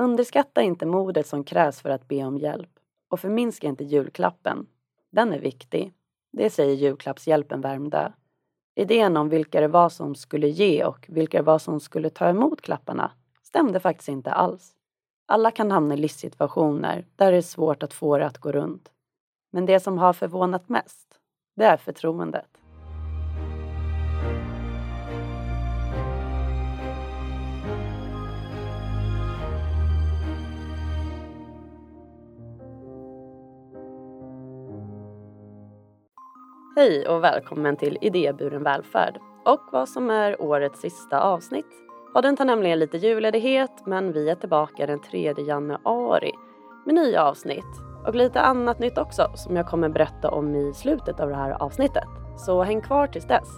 Underskatta inte modet som krävs för att be om hjälp och förminska inte julklappen. Den är viktig. Det säger julklappshjälpen Värmdö. Idén om vilka det var som skulle ge och vilka det var som skulle ta emot klapparna stämde faktiskt inte alls. Alla kan hamna i livssituationer där det är svårt att få det att gå runt. Men det som har förvånat mest, det är förtroendet. Hej och välkommen till Idéburen välfärd och vad som är årets sista avsnitt. Podden tar nämligen lite julledighet men vi är tillbaka den 3 januari med nya avsnitt och lite annat nytt också som jag kommer berätta om i slutet av det här avsnittet. Så häng kvar tills dess.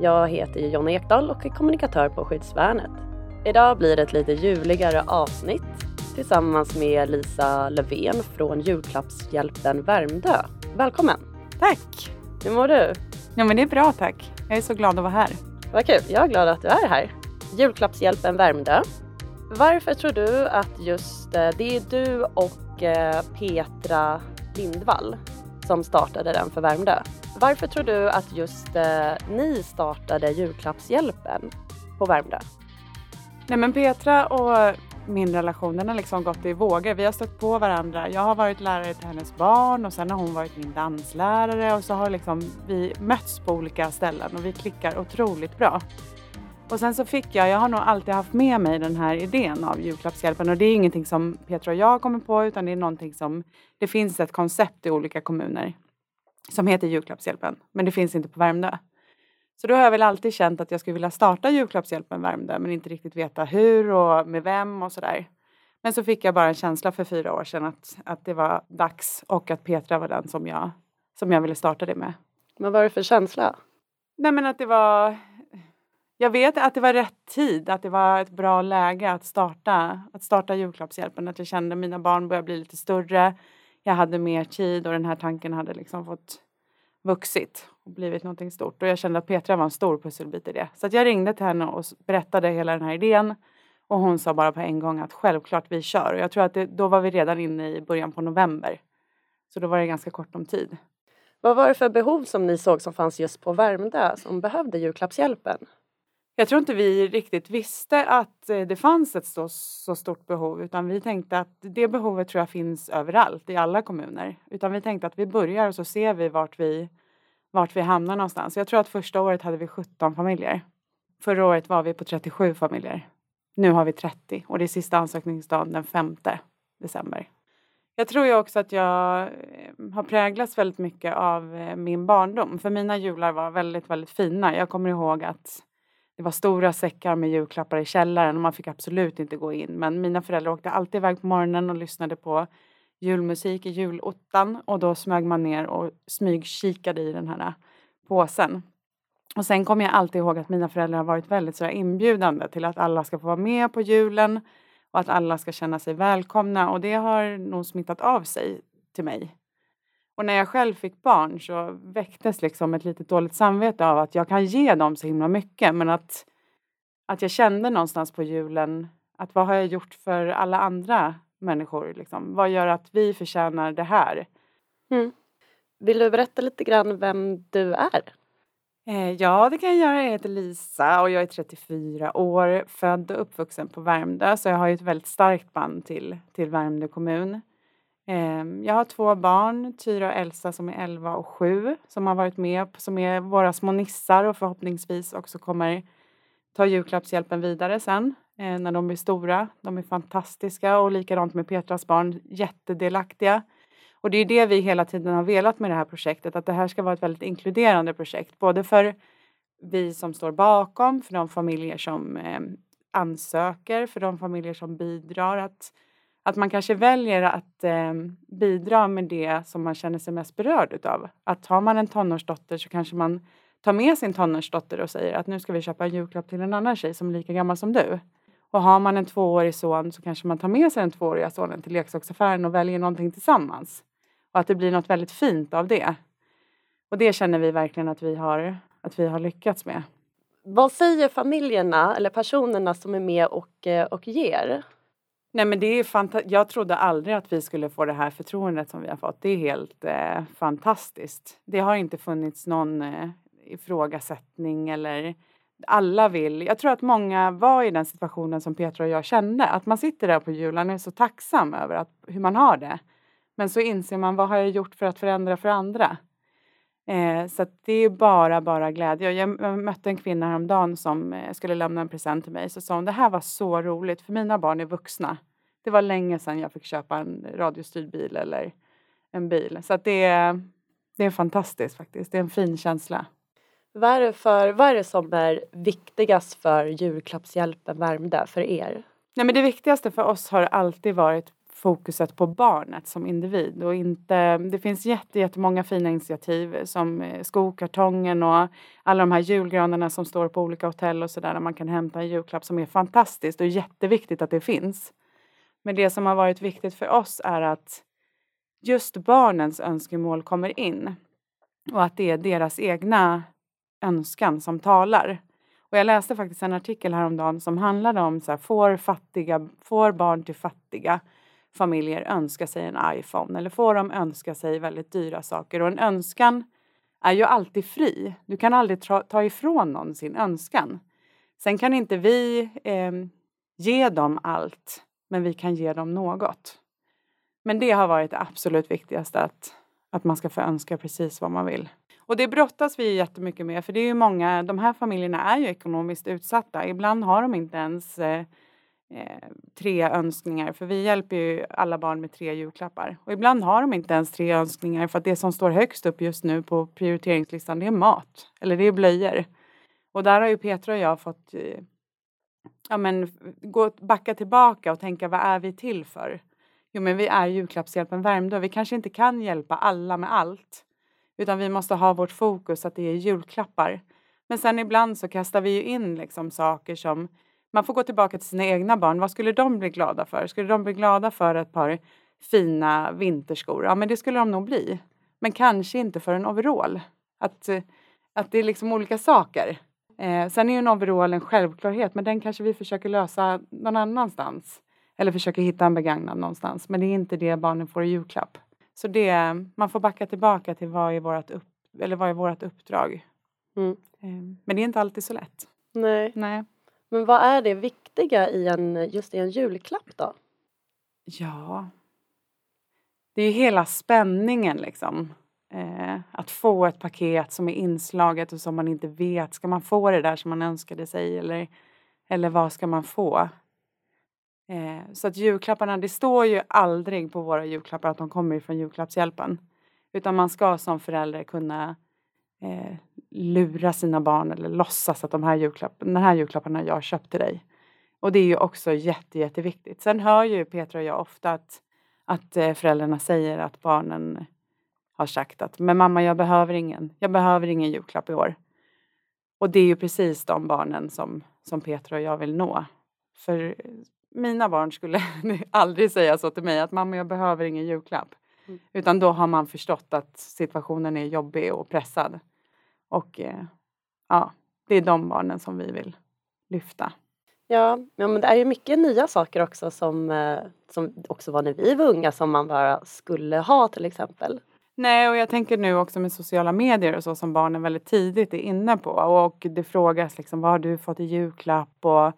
Jag heter Jonna Ekdahl och är kommunikatör på Skyddsvärnet. Idag blir det ett lite juligare avsnitt tillsammans med Lisa Löfven från Julklappshjälpen Värmdö. Välkommen! Tack! Hur mår du? Ja men det är bra tack. Jag är så glad att vara här. Vad kul, jag är glad att du är här. Julklappshjälpen Värmdö. Varför tror du att just eh, det är du och eh, Petra Lindvall som startade den för Värmdö? Varför tror du att just eh, ni startade Julklappshjälpen på Värmdö? Nej men Petra och min relation den har liksom gått i vågor. Vi har stött på varandra. Jag har varit lärare till hennes barn och sen har hon varit min danslärare och så har liksom vi mötts på olika ställen och vi klickar otroligt bra. Och sen så fick jag, jag har nog alltid haft med mig den här idén av julklappshjälpen och det är ingenting som Petra och jag kommer på utan det är någonting som, det finns ett koncept i olika kommuner som heter julklappshjälpen men det finns inte på Värmdö. Så då har jag väl alltid känt att jag skulle vilja starta julklappshjälpen Värmdö men inte riktigt veta hur och med vem och sådär. Men så fick jag bara en känsla för fyra år sedan att, att det var dags och att Petra var den som jag, som jag ville starta det med. Vad var det för känsla? Nej men att det var jag vet att det var rätt tid, att det var ett bra läge att starta, att starta julklappshjälpen. Att jag kände att mina barn började bli lite större. Jag hade mer tid och den här tanken hade liksom fått vuxit och blivit någonting stort. Och jag kände att Petra var en stor pusselbit i det. Så att jag ringde till henne och berättade hela den här idén. Och hon sa bara på en gång att självklart vi kör. Och jag tror att det, då var vi redan inne i början på november. Så då var det ganska kort om tid. Vad var det för behov som ni såg som fanns just på Värmdö som behövde julklappshjälpen? Jag tror inte vi riktigt visste att eh, det fanns ett så, så, stort behov utan vi tänkte att det behovet tror jag finns överallt i alla kommuner. Utan vi tänkte att vi börjar och så ser vi vart vi, vart vi hamnar någonstans. Jag tror att första året hade vi 17 familjer. Förra året var vi på 37 familjer. Nu har vi 30 och det är sista ansökningsdagen den 5 december. Jag tror ju också att jag eh, har präglats väldigt mycket av eh, min barndom. För mina jular var väldigt, väldigt fina. Jag kommer ihåg att det var stora säckar med julklappar i källaren och man fick absolut inte gå in. Men mina föräldrar åkte alltid iväg på morgonen och lyssnade på julmusik i julottan och då smög man ner och smygkikade i den här äh, påsen. Och sen kommer jag alltid ihåg att mina föräldrar har varit väldigt så inbjudande till att alla ska få vara med på julen och att alla ska känna sig välkomna och det har nog smittat av sig till mig. Och när jag själv fick barn så väcktes liksom ett litet dåligt samvete av att jag kan ge dem så himla mycket men att, att jag kände någonstans på julen att vad har jag gjort för alla andra människor? Liksom? Vad gör att vi förtjänar det här? Mm. Vill du berätta lite grann vem du är? Eh, ja, det kan jag göra. Jag heter Lisa och jag är 34 år, född och uppvuxen på Värmdö så jag har ett väldigt starkt band till, till Värmdö kommun. Ehm, jag har två barn, Tyra och Elsa som är 11 och 7 som har varit med, som är våra små nissar och förhoppningsvis också kommer ta julklappshjälpen vidare sen eh, när de blir stora. De är fantastiska och likadant med Petras barn, jättedelaktiga. Och det är det vi hela tiden har velat med det här projektet, att det här ska vara ett väldigt inkluderande projekt, både för vi som står bakom, för de familjer som eh, ansöker, för de familjer som bidrar, att att man kanske väljer att eh, bidra med det som man känner sig mest berörd utav. Att har man en tonårsdotter så kanske man tar med sin tonårsdotter och säger att nu ska vi köpa en julklapp till en annan tjej som är lika gammal som du. Och har man en tvåårig son så kanske man tar med sig den tvååriga sonen till leksaksaffären och väljer någonting tillsammans. Och att det blir något väldigt fint av det. Och det känner vi verkligen att vi har, att vi har lyckats med. Vad säger familjerna eller personerna som är med och, eh, och ger? Nej men det är fantastiskt. Jag trodde aldrig att vi skulle få det här förtroendet som vi har fått. Det är helt eh, fantastiskt. Det har inte funnits någon eh, ifrågasättning eller alla vill. Jag tror att många var i den situationen som Petra och jag kände. Att man sitter där på julen och är så tacksam över att, hur man har det. Men så inser man vad har jag gjort för att förändra för andra? Eh, så det är bara, bara glädje. Jag mötte en kvinna häromdagen som eh, skulle lämna en present till mig. Så sa hon, det här var så roligt för mina barn är vuxna. Det var länge sedan jag fick köpa en radiostyrd bil eller en bil. Så att det, det är fantastiskt faktiskt. Det är en fin känsla. Vad är, det för, vad är det som är viktigast för julklappshjälpen Värmdö för er? Nej, men det viktigaste för oss har alltid varit fokuset på barnet som individ och inte, det finns jätte, jättemånga fina initiativ som eh, skokartongen och alla de här julgranarna som står på olika hotell och sådär där man kan hämta en julklapp som är fantastiskt och jätteviktigt att det finns. Men det som har varit viktigt för oss är att just barnens önskemål kommer in och att det är deras egna önskan som talar. Och jag läste faktiskt en artikel häromdagen som handlade om så här, får, fattiga, får barn till fattiga familjer önska sig en iPhone eller får de önska sig väldigt dyra saker? Och en önskan är ju alltid fri. Du kan aldrig ta, ta ifrån någon sin önskan. Sen kan inte vi eh, ge dem allt, men vi kan ge dem något. Men det har varit det absolut viktigaste, att, att man ska få önska precis vad man vill. Och det brottas vi jättemycket med, för det är ju många, de här familjerna är ju ekonomiskt utsatta. Ibland har de inte ens eh, eh, tre önskningar, för vi hjälper ju alla barn med tre julklappar. Och ibland har de inte ens tre önskningar, för att det som står högst upp just nu på prioriteringslistan, det är mat, eller det är blöjor. Och där har ju Petra och jag fått eh, ja, men, gå, backa tillbaka och tänka, vad är vi till för? Jo, men vi är julklappshjälpen Värmdö. Vi kanske inte kan hjälpa alla med allt. Utan vi måste ha vårt fokus att det är julklappar. Men sen ibland så kastar vi ju in liksom saker som man får gå tillbaka till sina egna barn. Vad skulle de bli glada för? Skulle de bli glada för ett par fina vinterskor? Ja, men det skulle de nog bli. Men kanske inte för en overall. Att, att det är liksom olika saker. Eh, sen är ju en overall en självklarhet, men den kanske vi försöker lösa någon annanstans. Eller försöker hitta en begagnad någonstans. Men det är inte det barnen får i julklapp. Så det, man får backa tillbaka till vad är vårt, upp, eller vad är vårt uppdrag. Mm. Eh, men det är inte alltid så lätt. Nej. Nej. Men vad är det viktiga i en, just i en julklapp då? Ja, det är ju hela spänningen liksom. Eh, att få ett paket som är inslaget och som man inte vet. Ska man få det där som man önskade sig eller, eller vad ska man få? Eh, så att julklapparna, det står ju aldrig på våra julklappar att de kommer från julklappshjälpen. Utan man ska som förälder kunna eh, lura sina barn eller låtsas att de här julklapparna den här julklappen har jag köpt till dig. Och det är ju också jätte, jätteviktigt. Sen hör ju Petra och jag ofta att, att eh, föräldrarna säger att barnen har sagt att men mamma jag behöver ingen, jag behöver ingen julklapp i år. Och det är ju precis de barnen som, som Petra och jag vill nå. För mina barn skulle aldrig säga så till mig att mamma jag behöver ingen julklapp. Mm. Utan då har man förstått att situationen är jobbig och pressad. Och eh, ja, det är de barnen som vi vill lyfta. Ja, men det är ju mycket nya saker också som, eh, som också var när vi var unga som man bara skulle ha till exempel. Nej, och jag tänker nu också med sociala medier och så som barnen väldigt tidigt är inne på och det frågas liksom vad har du fått i julklapp och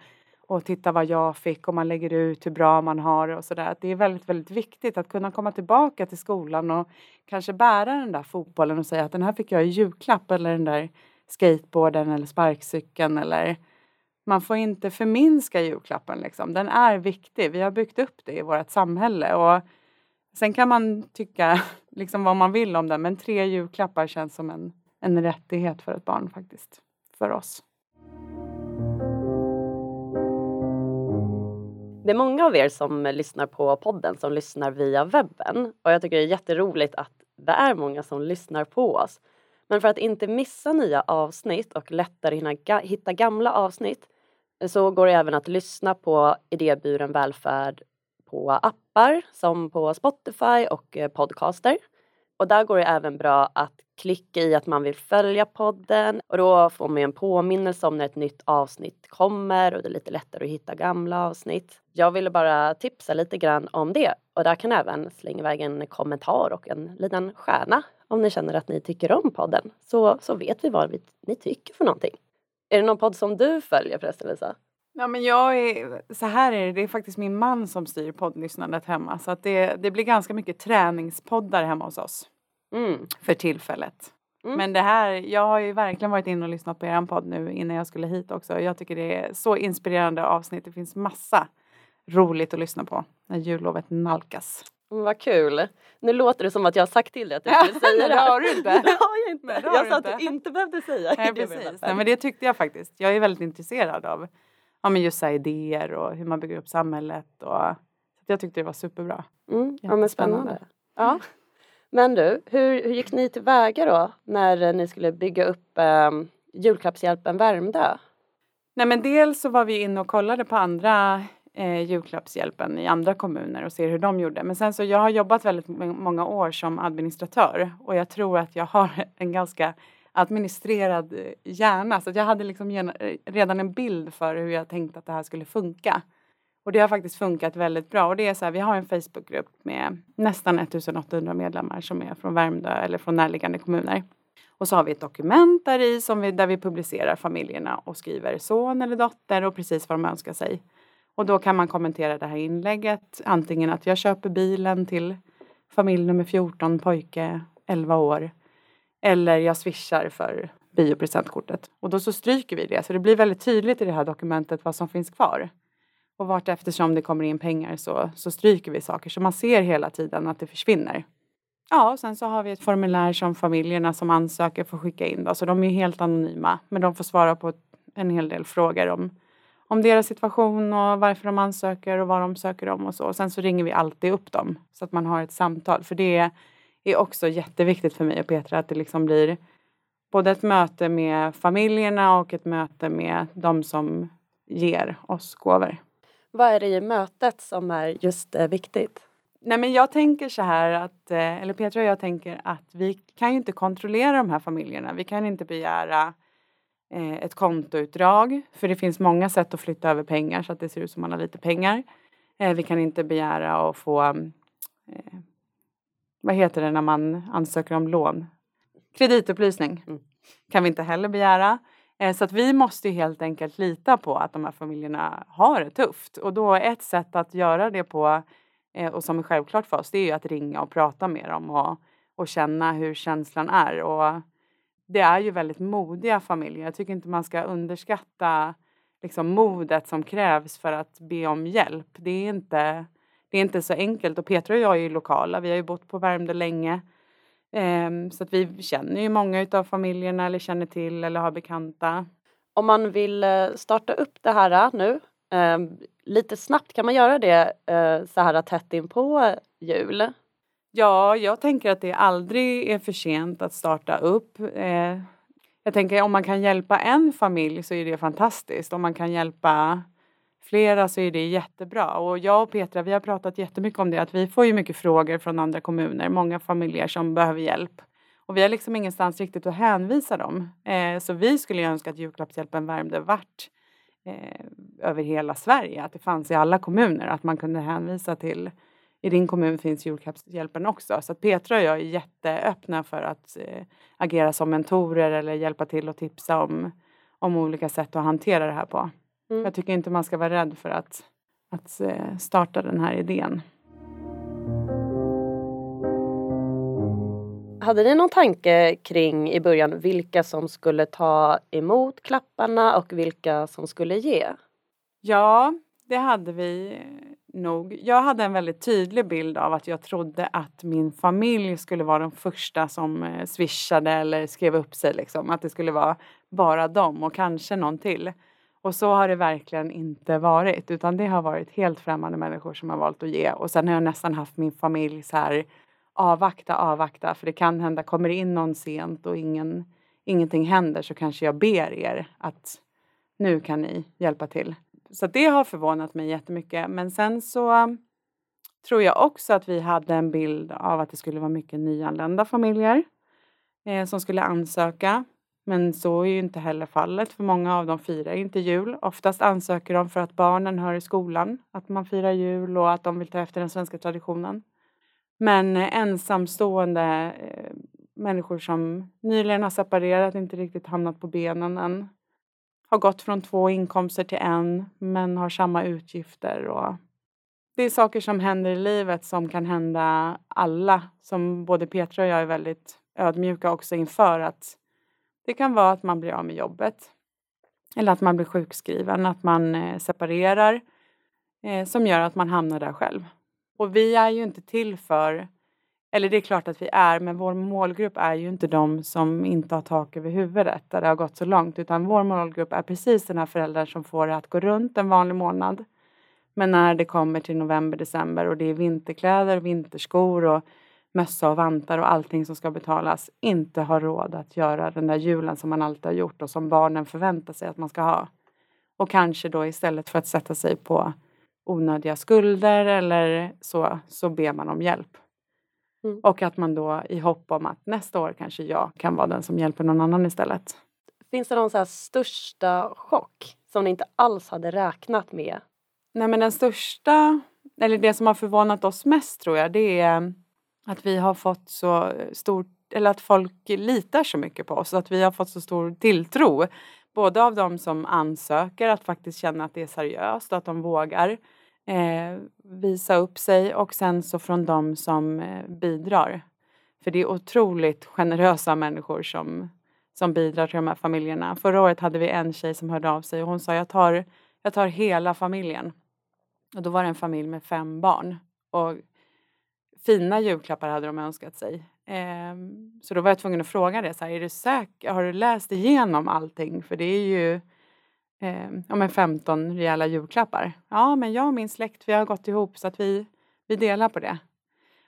och titta vad jag fick och man lägger ut hur bra man har och sådär. Det är väldigt, väldigt viktigt att kunna komma tillbaka till skolan och kanske bära den där fotbollen och säga att den här fick jag i julklapp eller den där skateboarden eller sparkcykeln eller man får inte förminska julklappen liksom. Den är viktig. Vi har byggt upp det i vårt samhälle och sen kan man tycka liksom vad man vill om den men tre julklappar känns som en, en rättighet för ett barn faktiskt. För oss. Det är många av er som lyssnar på podden som lyssnar via webben och jag tycker det är jätteroligt att det är många som lyssnar på oss. Men för att inte missa nya avsnitt och lättare hinna hitta gamla avsnitt så går det även att lyssna på Idéburen välfärd på appar som på Spotify och eh, Podcaster. Och där går det även bra att klicka i att man vill följa podden och då får man en påminnelse om när ett nytt avsnitt kommer och det är lite lättare att hitta gamla avsnitt. Jag ville bara tipsa lite grann om det och där kan även slänga iväg en kommentar och en liten stjärna om ni känner att ni tycker om podden så, så vet vi vad vi, ni tycker för någonting. Är det någon podd som du följer förresten Lisa? Ja, men jag är, så här är det, det är faktiskt min man som styr poddlyssnandet hemma så att det, det blir ganska mycket träningspoddar hemma hos oss. Mm. För tillfället. Mm. Men det här, jag har ju verkligen varit inne och lyssnat på er podd nu innan jag skulle hit också. Jag tycker det är så inspirerande avsnitt. Det finns massa roligt att lyssna på när jullovet nalkas. Mm, vad kul! Nu låter det som att jag har sagt till dig att du skulle säga det det har du inte. det har jag inte. jag sa att du inte behövde säga Nej, precis. Nej, men det tyckte jag faktiskt. Jag är väldigt intresserad av ja, men just idéer och hur man bygger upp samhället. Och, så jag tyckte det var superbra. Mm, ja, men spännande. Ja. Men du, hur, hur gick ni tillväga då när ni skulle bygga upp eh, julklappshjälpen Värmdö? Nej men dels så var vi inne och kollade på andra eh, julklappshjälpen i andra kommuner och ser hur de gjorde. Men sen så jag har jobbat väldigt många år som administratör och jag tror att jag har en ganska administrerad eh, hjärna så jag hade liksom eh, redan en bild för hur jag tänkte att det här skulle funka. Och det har faktiskt funkat väldigt bra. Och det är så här, vi har en Facebookgrupp med nästan 1800 medlemmar som är från Värmdö eller från närliggande kommuner. Och så har vi ett dokument där i som vi, där vi publicerar familjerna och skriver son eller dotter och precis vad de önskar sig. Och då kan man kommentera det här inlägget. Antingen att jag köper bilen till familj nummer 14, pojke 11 år. Eller jag swishar för biopresentkortet. Och då så stryker vi det. Så det blir väldigt tydligt i det här dokumentet vad som finns kvar. Och vart eftersom det kommer in pengar så, så stryker vi saker. Så man ser hela tiden att det försvinner. Ja, sen så har vi ett formulär som familjerna som ansöker får skicka in. Då. Så de är helt anonyma. Men de får svara på en hel del frågor om, om deras situation och varför de ansöker och vad de söker om och så. Och sen så ringer vi alltid upp dem så att man har ett samtal. För det är också jätteviktigt för mig och Petra att det liksom blir både ett möte med familjerna och ett möte med de som ger oss gåvor. Vad är det i mötet som är just eh, viktigt? Nej men jag tänker så här att, eh, eller Petra och jag tänker att vi kan ju inte kontrollera de här familjerna. Vi kan inte begära eh, ett kontoutdrag för det finns många sätt att flytta över pengar så att det ser ut som man har lite pengar. Vi kan inte begära att få vad heter det när man ansöker om lån? Kreditupplysning mm. kan vi inte heller begära. Eh, så att vi måste helt enkelt lita på att de här familjerna har det tufft. Och då ett sätt att göra det på, eh, och som är självklart för oss, det är ju att ringa och prata med dem och, och känna hur känslan är. Och det är ju väldigt modiga familjer. Jag tycker inte man ska underskatta liksom modet som krävs för att be om hjälp. Det är inte, det är inte så enkelt. Och Petra och jag är ju lokala. Vi har ju bott på Värmdö länge. Ehm, så att vi känner ju många av familjerna eller känner till eller har bekanta. Om man vill eh, starta upp det här eh, nu ehm, lite snabbt, kan man göra det eh, så här tätt in på jul? Ja, jag tänker att det aldrig är för sent att starta upp. Jag tänker om man kan hjälpa en familj så är det fantastiskt. Om man kan hjälpa flera så är det jättebra. Och jag och Petra vi har pratat jättemycket om det att vi får ju mycket frågor från andra kommuner, många familjer som behöver hjälp. Och vi har liksom ingenstans riktigt att hänvisa dem. Eh, så vi skulle ju önska att julklappshjälpen värmde vart eh, över hela Sverige, att det fanns i alla kommuner, att man kunde hänvisa till i din kommun finns julklappshjälpen också. Så att Petra och jag är jätteöppna för att eh, agera som mentorer eller hjälpa till och tipsa om, om olika sätt att hantera det här på. Mm. Jag tycker inte man ska vara rädd för att, att eh, starta den här idén. Hade ni någon tanke kring i början vilka som skulle ta emot klapparna och vilka som skulle ge? Ja, det hade vi nog. Jag hade en väldigt tydlig bild av att jag trodde att min familj skulle vara de första som eh, swishade eller skrev upp sig. Liksom. Att det skulle vara bara dem och kanske någon till. Och så har det verkligen inte varit utan det har varit helt främmande människor som har valt att ge och sen har jag nästan haft min familj så här avvakta, avvakta för det kan hända, kommer det in någon sent och ingen, ingenting händer så kanske jag ber er att nu kan ni hjälpa till. Så det har förvånat mig jättemycket men sen så um, tror jag också att vi hade en bild av att det skulle vara mycket nyanlända familjer eh, som skulle ansöka. Men så är ju inte heller fallet för många av dem firar inte jul. Oftast ansöker de för att barnen hör i skolan att man firar jul och att de vill ta efter den svenska traditionen. Men ensamstående eh, människor som nyligen har separerat, inte riktigt hamnat på benen än, har gått från två inkomster till en men har samma utgifter. Och det är saker som händer i livet som kan hända alla. Som både Petra och jag är väldigt ödmjuka också inför att det kan vara att man blir av med jobbet. Eller att man blir sjukskriven, att man eh, separerar. Eh, som gör att man hamnar där själv. Och vi är ju inte till för, eller det är klart att vi är, men vår målgrupp är ju inte de som inte har tak över huvudet där det har gått så långt. Utan vår målgrupp är precis den här föräldern som får det att gå runt en vanlig månad. Men när det kommer till november, december och det är vinterkläder, vinterskor och mössa och vantar och allting som ska betalas inte har råd att göra den där julen som man alltid har gjort och som barnen förväntar sig att man ska ha. Och kanske då istället för att sätta sig på onödiga skulder eller så, så ber man om hjälp. Mm. Och att man då i hopp om att nästa år kanske jag kan vara den som hjälper någon annan istället. Finns det någon så största chock som ni inte alls hade räknat med? Nej men den största, eller det som har förvånat oss mest tror jag, det är att vi har fått så stor, eller att folk litar så mycket på oss, att vi har fått så stor tilltro. Både av de som ansöker, att faktiskt känna att det är seriöst och att de vågar eh, visa upp sig och sen så från de som eh, bidrar. För det är otroligt generösa människor som, som bidrar till de här familjerna. Förra året hade vi en tjej som hörde av sig och hon sa jag tar, jag tar hela familjen. Och då var det en familj med fem barn. Och fina julklappar hade de önskat sig. Eh, så då var jag tvungen att fråga det. Så här, är du säker? Har du läst igenom allting? För det är ju eh, ja, men 15 rejäla julklappar. Ja, men jag och min släkt vi har gått ihop så att vi, vi delar på det.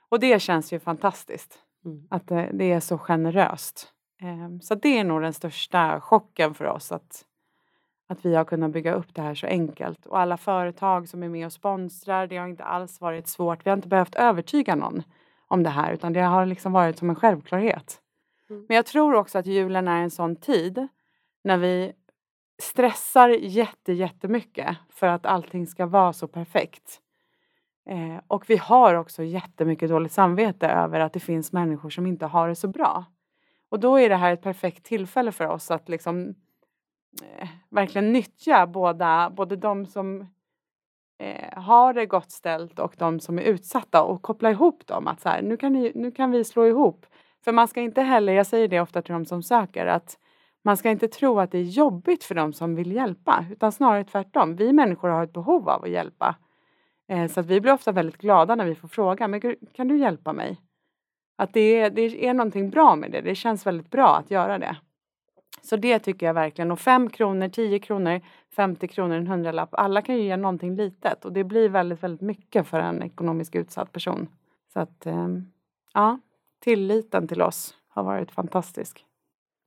Och det känns ju fantastiskt. Mm. Att det, det, är så generöst. Eh, så det är nog den största chocken för oss. Att, att vi har kunnat bygga upp det här så enkelt. Och alla företag som är med och sponsrar, det har inte alls varit svårt. Vi har inte behövt övertyga någon om det här utan det har liksom varit som en självklarhet. Mm. Men jag tror också att julen är en sån tid när vi stressar jätte, jättemycket för att allting ska vara så perfekt. Eh, och vi har också jättemycket dåligt samvete över att det finns människor som inte har det så bra. Och då är det här ett perfekt tillfälle för oss att liksom Eh, verkligen nyttja båda, både de som eh, har det gott ställt och de som är utsatta och koppla ihop dem. Att så här, nu, kan ni, nu kan vi slå ihop. För man ska inte heller, jag säger det ofta till de som söker, att man ska inte tro att det är jobbigt för de som vill hjälpa, utan snarare tvärtom. Vi människor har ett behov av att hjälpa. Eh, så att vi blir ofta väldigt glada när vi får frågan, men kan du hjälpa mig? Att det är, det är någonting bra med det, det känns väldigt bra att göra det. Så det tycker jag verkligen. Och 5 kronor, 10 kronor, 50 kronor, en hundralapp. Alla kan ju ge någonting litet och det blir väldigt, väldigt mycket för en ekonomiskt utsatt person. Så att, ehm, ja, tilliten till oss har varit fantastisk.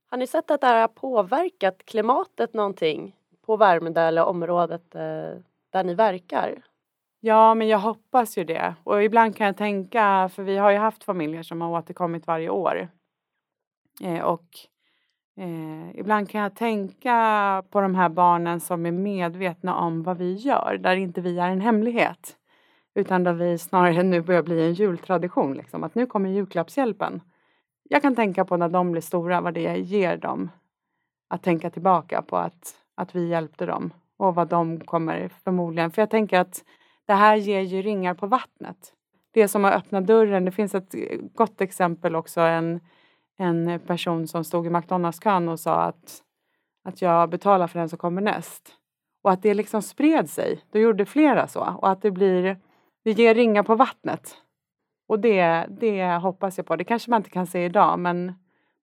Har ni sett att det här har påverkat klimatet någonting på Värmdö eller området eh, där ni verkar? Ja, men jag hoppas ju det. Och ibland kan jag tänka, för vi har ju haft familjer som har återkommit varje år. Eh, och eh, ibland kan jag tänka på de här barnen som är medvetna om vad vi gör, där inte vi är en hemlighet. Utan där vi snarare nu börjar bli en jultradition, liksom, att nu kommer julklappshjälpen jag kan tänka på när de blir stora, vad det ger dem. Att tänka tillbaka på att, att vi hjälpte dem och vad de kommer förmodligen... För jag tänker att det här ger ju ringar på vattnet. Det som har öppnat dörren. Det finns ett gott exempel också. En, en person som stod i McDonalds-kön och sa att, att jag betalar för den som kommer näst. Och att det liksom spred sig. Då gjorde flera så. Och att det blir... Det ger ringar på vattnet. Och det, det hoppas jag på. Det kanske man inte kan se idag men,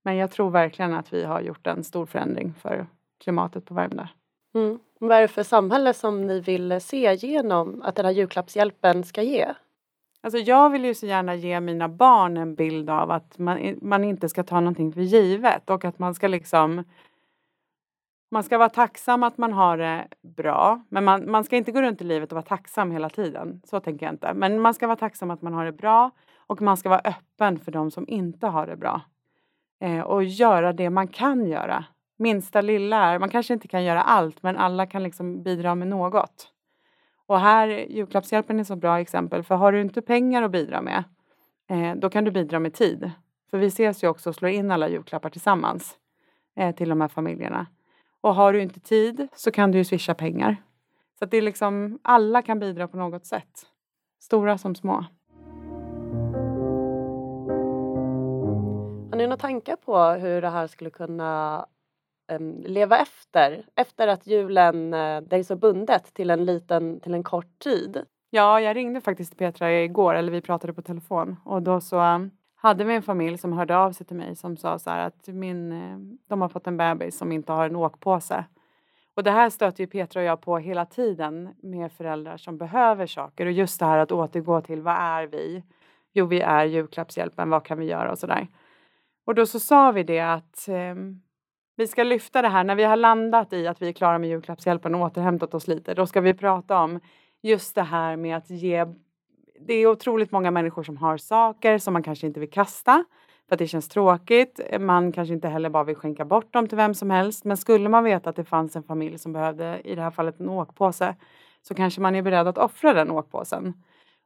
men jag tror verkligen att vi har gjort en stor förändring för klimatet på Värmdö. Mm. Vad är det för samhälle som ni vill se genom att den här julklappshjälpen ska ge? Alltså jag vill ju så gärna ge mina barn en bild av att man, man inte ska ta någonting för givet och att man ska liksom Man ska vara tacksam att man har det bra. Men man, man ska inte gå runt i livet och vara tacksam hela tiden. Så tänker jag inte. Men man ska vara tacksam att man har det bra. Och man ska vara öppen för de som inte har det bra. Eh, och göra det man kan göra. Minsta lilla är, man kanske inte kan göra allt men alla kan liksom bidra med något. Och här, julklappshjälpen är ett så bra exempel. För har du inte pengar att bidra med, eh, då kan du bidra med tid. För vi ses ju också och slår in alla julklappar tillsammans eh, till de här familjerna. Och har du inte tid så kan du ju swisha pengar. Så att det är liksom, alla kan bidra på något sätt. Stora som små. Har ni några tankar på hur det här skulle kunna Ehm, leva efter? Efter att julen, eh, det är så bundet till en liten, till en kort tid. Ja, jag ringde faktiskt Petra igår, eller vi pratade på telefon och då så eh, hade vi en familj som hörde av sig till mig som sa så här att min, eh, de har fått en bebis som inte har en åkpåse. Och det här stöter ju Petra och jag på hela tiden med föräldrar som behöver saker och just det här att återgå till vad är vi? Jo, vi är julklappshjälpen, vad kan vi göra och sådär. Och då så sa vi det att eh, vi ska lyfta det här när vi har landat i att vi är klara med julklappshjälpen och återhämtat oss lite. Då ska vi prata om just det här med att ge. Det är otroligt många människor som har saker som man kanske inte vill kasta för att det känns tråkigt. Man kanske inte heller bara vill skänka bort dem till vem som helst. Men skulle man veta att det fanns en familj som behövde, i det här fallet en åkpåse, så kanske man är beredd att offra den åkpåsen.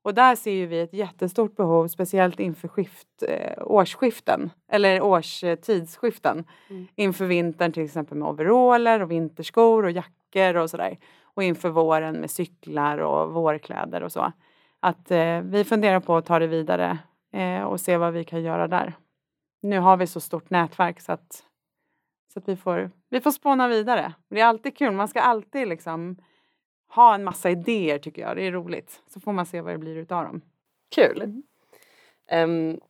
Och där ser vi ett jättestort behov, speciellt inför skift, eh, årsskiften eller årstidsskiften. Mm. Inför vintern till exempel med overaller och vinterskor och jackor och sådär. Och inför våren med cyklar och vårkläder och så. Att eh, vi funderar på att ta det vidare eh, och se vad vi kan göra där. Nu har vi så stort nätverk så att, så att vi, får, vi får spåna vidare. Det är alltid kul, man ska alltid liksom ha en massa idéer tycker jag. Det är roligt. Så får man se vad det blir utav dem. Kul. Um,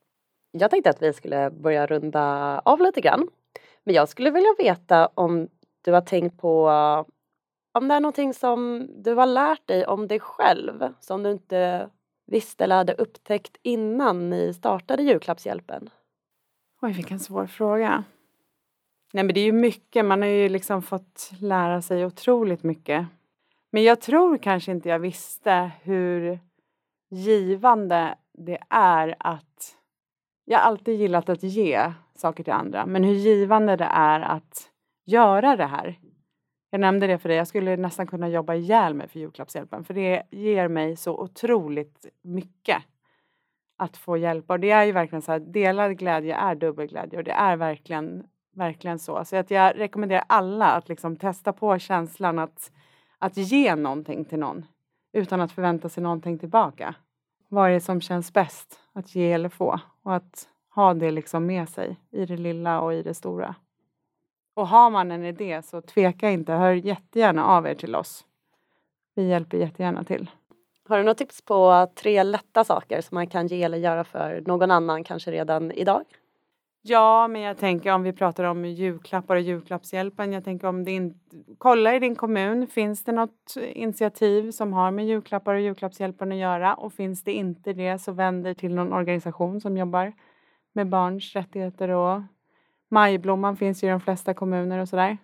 jag tänkte att vi skulle börja runda av lite grann. Men jag skulle vilja veta om du har tänkt på om det är någonting som du har lärt dig om dig själv som du inte visste eller hade upptäckt innan ni startade julklappshjälpen? Oj, vilken svår fråga. Nej, men det är ju mycket. Man har ju liksom fått lära sig otroligt mycket men jag tror kanske inte jag visste hur givande det är att... Jag har alltid gillat att ge saker till andra, men hur givande det är att göra det här. Jag nämnde det för dig, jag skulle nästan kunna jobba ihjäl mig för julklappshjälpen för det ger mig så otroligt mycket att få hjälpa. Och det är ju verkligen så här, delad glädje är dubbel glädje och det är verkligen, verkligen så. Så att jag rekommenderar alla att liksom testa på känslan att att ge någonting till någon utan att förvänta sig någonting tillbaka. Vad är det som känns bäst att ge eller få? Och att ha det liksom med sig i det lilla och i det stora. Och har man en idé så tveka inte, hör jättegärna av er till oss. Vi hjälper jättegärna till. Har du något tips på tre lätta saker som man kan ge eller göra för någon annan kanske redan idag? Ja, men jag tänker om vi pratar om julklappar och julklappshjälpen. Jag tänker om din, kolla i din kommun. Finns det något initiativ som har med julklappar och julklappshjälpen att göra? Och finns det inte det så vänd dig till någon organisation som jobbar med barns rättigheter och Majblomman finns ju i de flesta kommuner och sådär.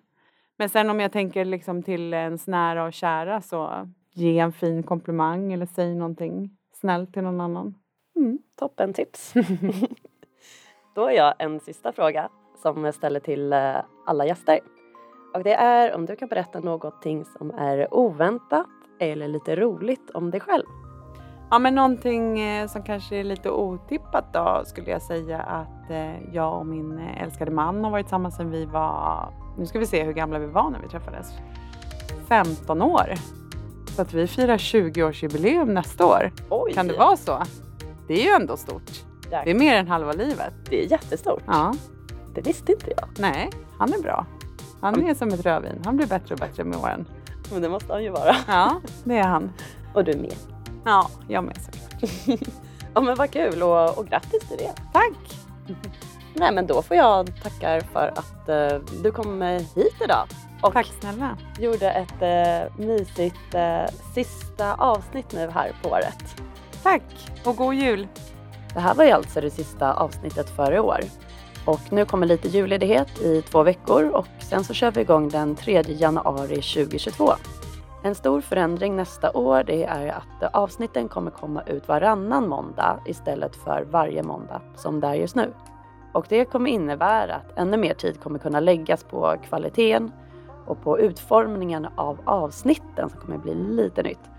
Men sen om jag tänker liksom till ens nära och kära så ge en fin komplimang eller säg någonting snällt till någon annan. Mm, toppen tips. Då har jag en sista fråga som jag ställer till eh, alla gäster. Och det är om du kan berätta någonting som är oväntat eller lite roligt om dig själv. Ja men någonting eh, som kanske är lite otippat då skulle jag säga att eh, jag och min älskade man har varit tillsammans sedan vi var, nu ska vi se hur gamla vi var när vi träffades. 15 år. Så att vi firar 20-årsjubileum nästa år. Oj. Kan det vara så? Det är ju ändå stort. Det är mer än halva livet. Det är jättestort. Ja. Det visste inte jag. Nej, han är bra. Han är som ett rödvin. Han blir bättre och bättre med åren. Men det måste han ju vara. Ja, det är han. Och du med. Ja, jag med såklart. ja men vad kul och, och grattis till det. Tack! Nej men då får jag tacka för att uh, du kom hit idag. Och Tack snälla. gjorde ett uh, mysigt uh, sista avsnitt nu här på året. Tack och god jul! Det här var ju alltså det sista avsnittet för i år. Och nu kommer lite julledighet i två veckor och sen så kör vi igång den 3 januari 2022. En stor förändring nästa år det är att avsnitten kommer komma ut varannan måndag istället för varje måndag som det är just nu. Och det kommer innebära att ännu mer tid kommer kunna läggas på kvaliteten och på utformningen av avsnitten som kommer bli lite nytt.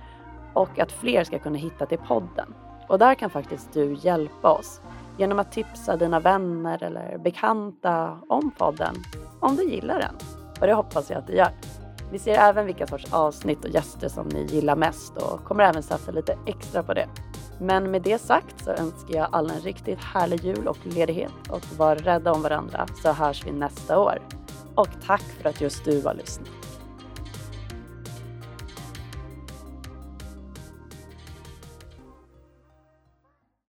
Och att fler ska kunna hitta till podden. Och där kan faktiskt du hjälpa oss genom att tipsa dina vänner eller bekanta om podden om du gillar den. Och det hoppas jag att du gör. Vi ser även vilka sorts avsnitt och gäster som ni gillar mest och kommer även satsa lite extra på det. Men med det sagt så önskar jag alla en riktigt härlig jul och ledighet och var rädda om varandra så hörs vi nästa år. Och tack för att just du har lyssnat.